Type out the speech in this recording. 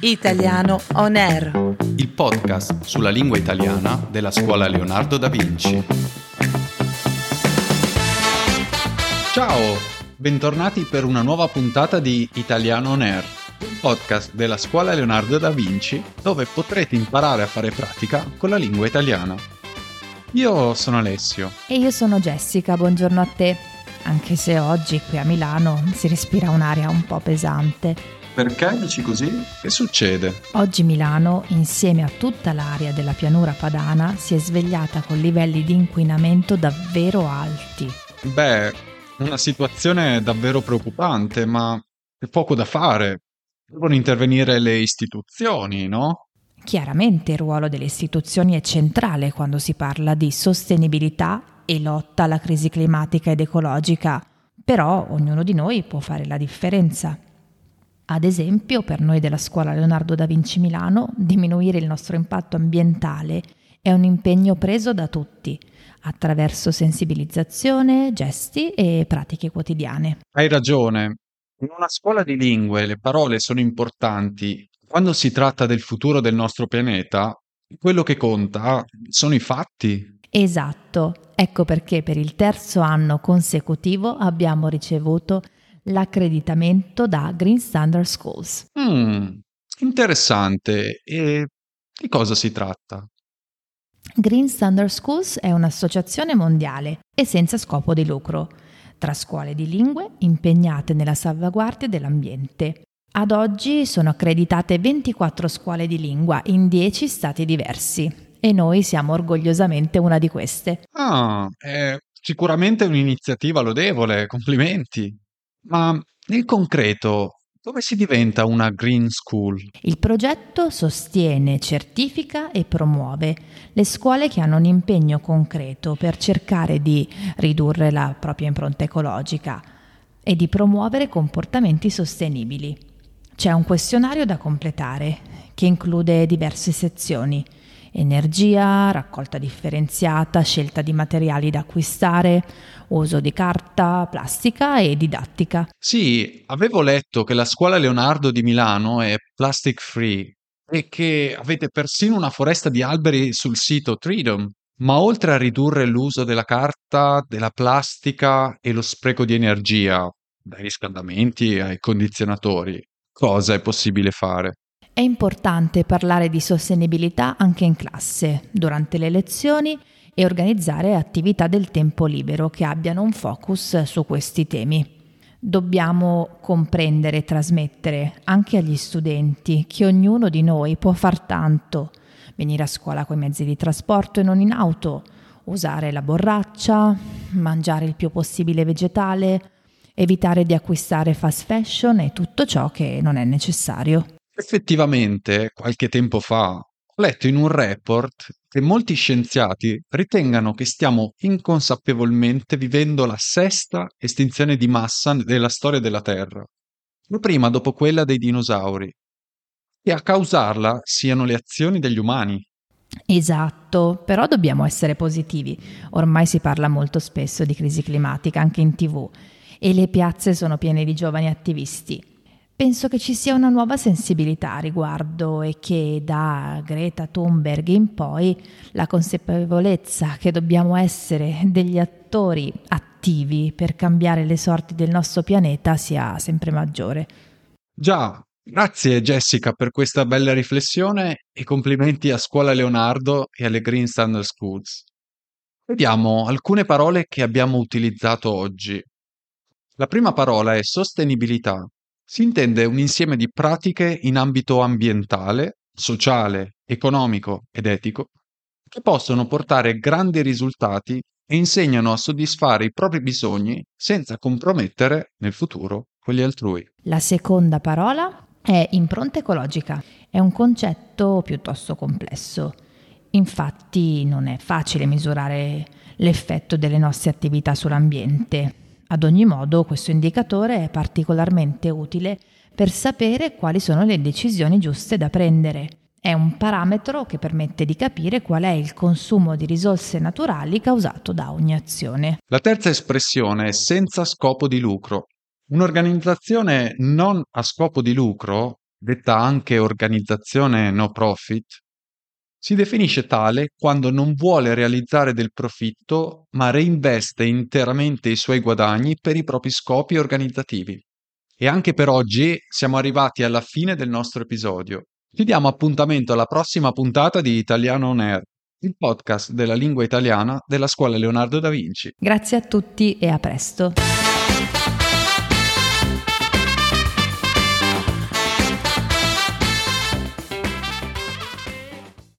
Italiano On Air. il podcast sulla lingua italiana della scuola Leonardo da Vinci. Ciao, bentornati per una nuova puntata di Italiano On Air, un podcast della scuola Leonardo da Vinci dove potrete imparare a fare pratica con la lingua italiana. Io sono Alessio. E io sono Jessica, buongiorno a te. Anche se oggi qui a Milano si respira un'aria un po' pesante. Perché dici così? Che succede? Oggi Milano, insieme a tutta l'area della pianura padana, si è svegliata con livelli di inquinamento davvero alti. Beh, una situazione davvero preoccupante, ma c'è poco da fare. Devono intervenire le istituzioni, no? Chiaramente il ruolo delle istituzioni è centrale quando si parla di sostenibilità e lotta alla crisi climatica ed ecologica, però ognuno di noi può fare la differenza. Ad esempio, per noi della scuola Leonardo da Vinci Milano, diminuire il nostro impatto ambientale è un impegno preso da tutti, attraverso sensibilizzazione, gesti e pratiche quotidiane. Hai ragione. In una scuola di lingue le parole sono importanti. Quando si tratta del futuro del nostro pianeta, quello che conta sono i fatti. Esatto, ecco perché per il terzo anno consecutivo abbiamo ricevuto l'accreditamento da Green Standard Schools. Mm, interessante. E di cosa si tratta? Green Standard Schools è un'associazione mondiale e senza scopo di lucro, tra scuole di lingue impegnate nella salvaguardia dell'ambiente. Ad oggi sono accreditate 24 scuole di lingua in 10 stati diversi e noi siamo orgogliosamente una di queste. Ah, è sicuramente un'iniziativa lodevole, complimenti. Ma nel concreto, dove si diventa una Green School? Il progetto sostiene, certifica e promuove le scuole che hanno un impegno concreto per cercare di ridurre la propria impronta ecologica e di promuovere comportamenti sostenibili. C'è un questionario da completare che include diverse sezioni. Energia, raccolta differenziata, scelta di materiali da acquistare, uso di carta, plastica e didattica. Sì, avevo letto che la scuola Leonardo di Milano è plastic free e che avete persino una foresta di alberi sul sito Freedom. Ma oltre a ridurre l'uso della carta, della plastica e lo spreco di energia, dai riscaldamenti ai condizionatori, cosa è possibile fare? È importante parlare di sostenibilità anche in classe, durante le lezioni e organizzare attività del tempo libero che abbiano un focus su questi temi. Dobbiamo comprendere e trasmettere anche agli studenti che ognuno di noi può far tanto, venire a scuola con i mezzi di trasporto e non in auto, usare la borraccia, mangiare il più possibile vegetale, evitare di acquistare fast fashion e tutto ciò che non è necessario. Effettivamente, qualche tempo fa, ho letto in un report che molti scienziati ritengano che stiamo inconsapevolmente vivendo la sesta estinzione di massa della storia della Terra, la prima dopo quella dei dinosauri, e a causarla siano le azioni degli umani. Esatto, però dobbiamo essere positivi. Ormai si parla molto spesso di crisi climatica anche in tv e le piazze sono piene di giovani attivisti. Penso che ci sia una nuova sensibilità a riguardo e che da Greta Thunberg in poi la consapevolezza che dobbiamo essere degli attori attivi per cambiare le sorti del nostro pianeta sia sempre maggiore. Già, grazie Jessica per questa bella riflessione e complimenti a Scuola Leonardo e alle Green Standard Schools. Vediamo alcune parole che abbiamo utilizzato oggi. La prima parola è sostenibilità. Si intende un insieme di pratiche in ambito ambientale, sociale, economico ed etico che possono portare grandi risultati e insegnano a soddisfare i propri bisogni senza compromettere nel futuro quelli altrui. La seconda parola è impronta ecologica. È un concetto piuttosto complesso. Infatti non è facile misurare l'effetto delle nostre attività sull'ambiente. Ad ogni modo, questo indicatore è particolarmente utile per sapere quali sono le decisioni giuste da prendere. È un parametro che permette di capire qual è il consumo di risorse naturali causato da ogni azione. La terza espressione è senza scopo di lucro. Un'organizzazione non a scopo di lucro detta anche organizzazione no profit, si definisce tale quando non vuole realizzare del profitto, ma reinveste interamente i suoi guadagni per i propri scopi organizzativi. E anche per oggi siamo arrivati alla fine del nostro episodio. Ti diamo appuntamento alla prossima puntata di Italiano On Air, il podcast della lingua italiana della Scuola Leonardo da Vinci. Grazie a tutti e a presto.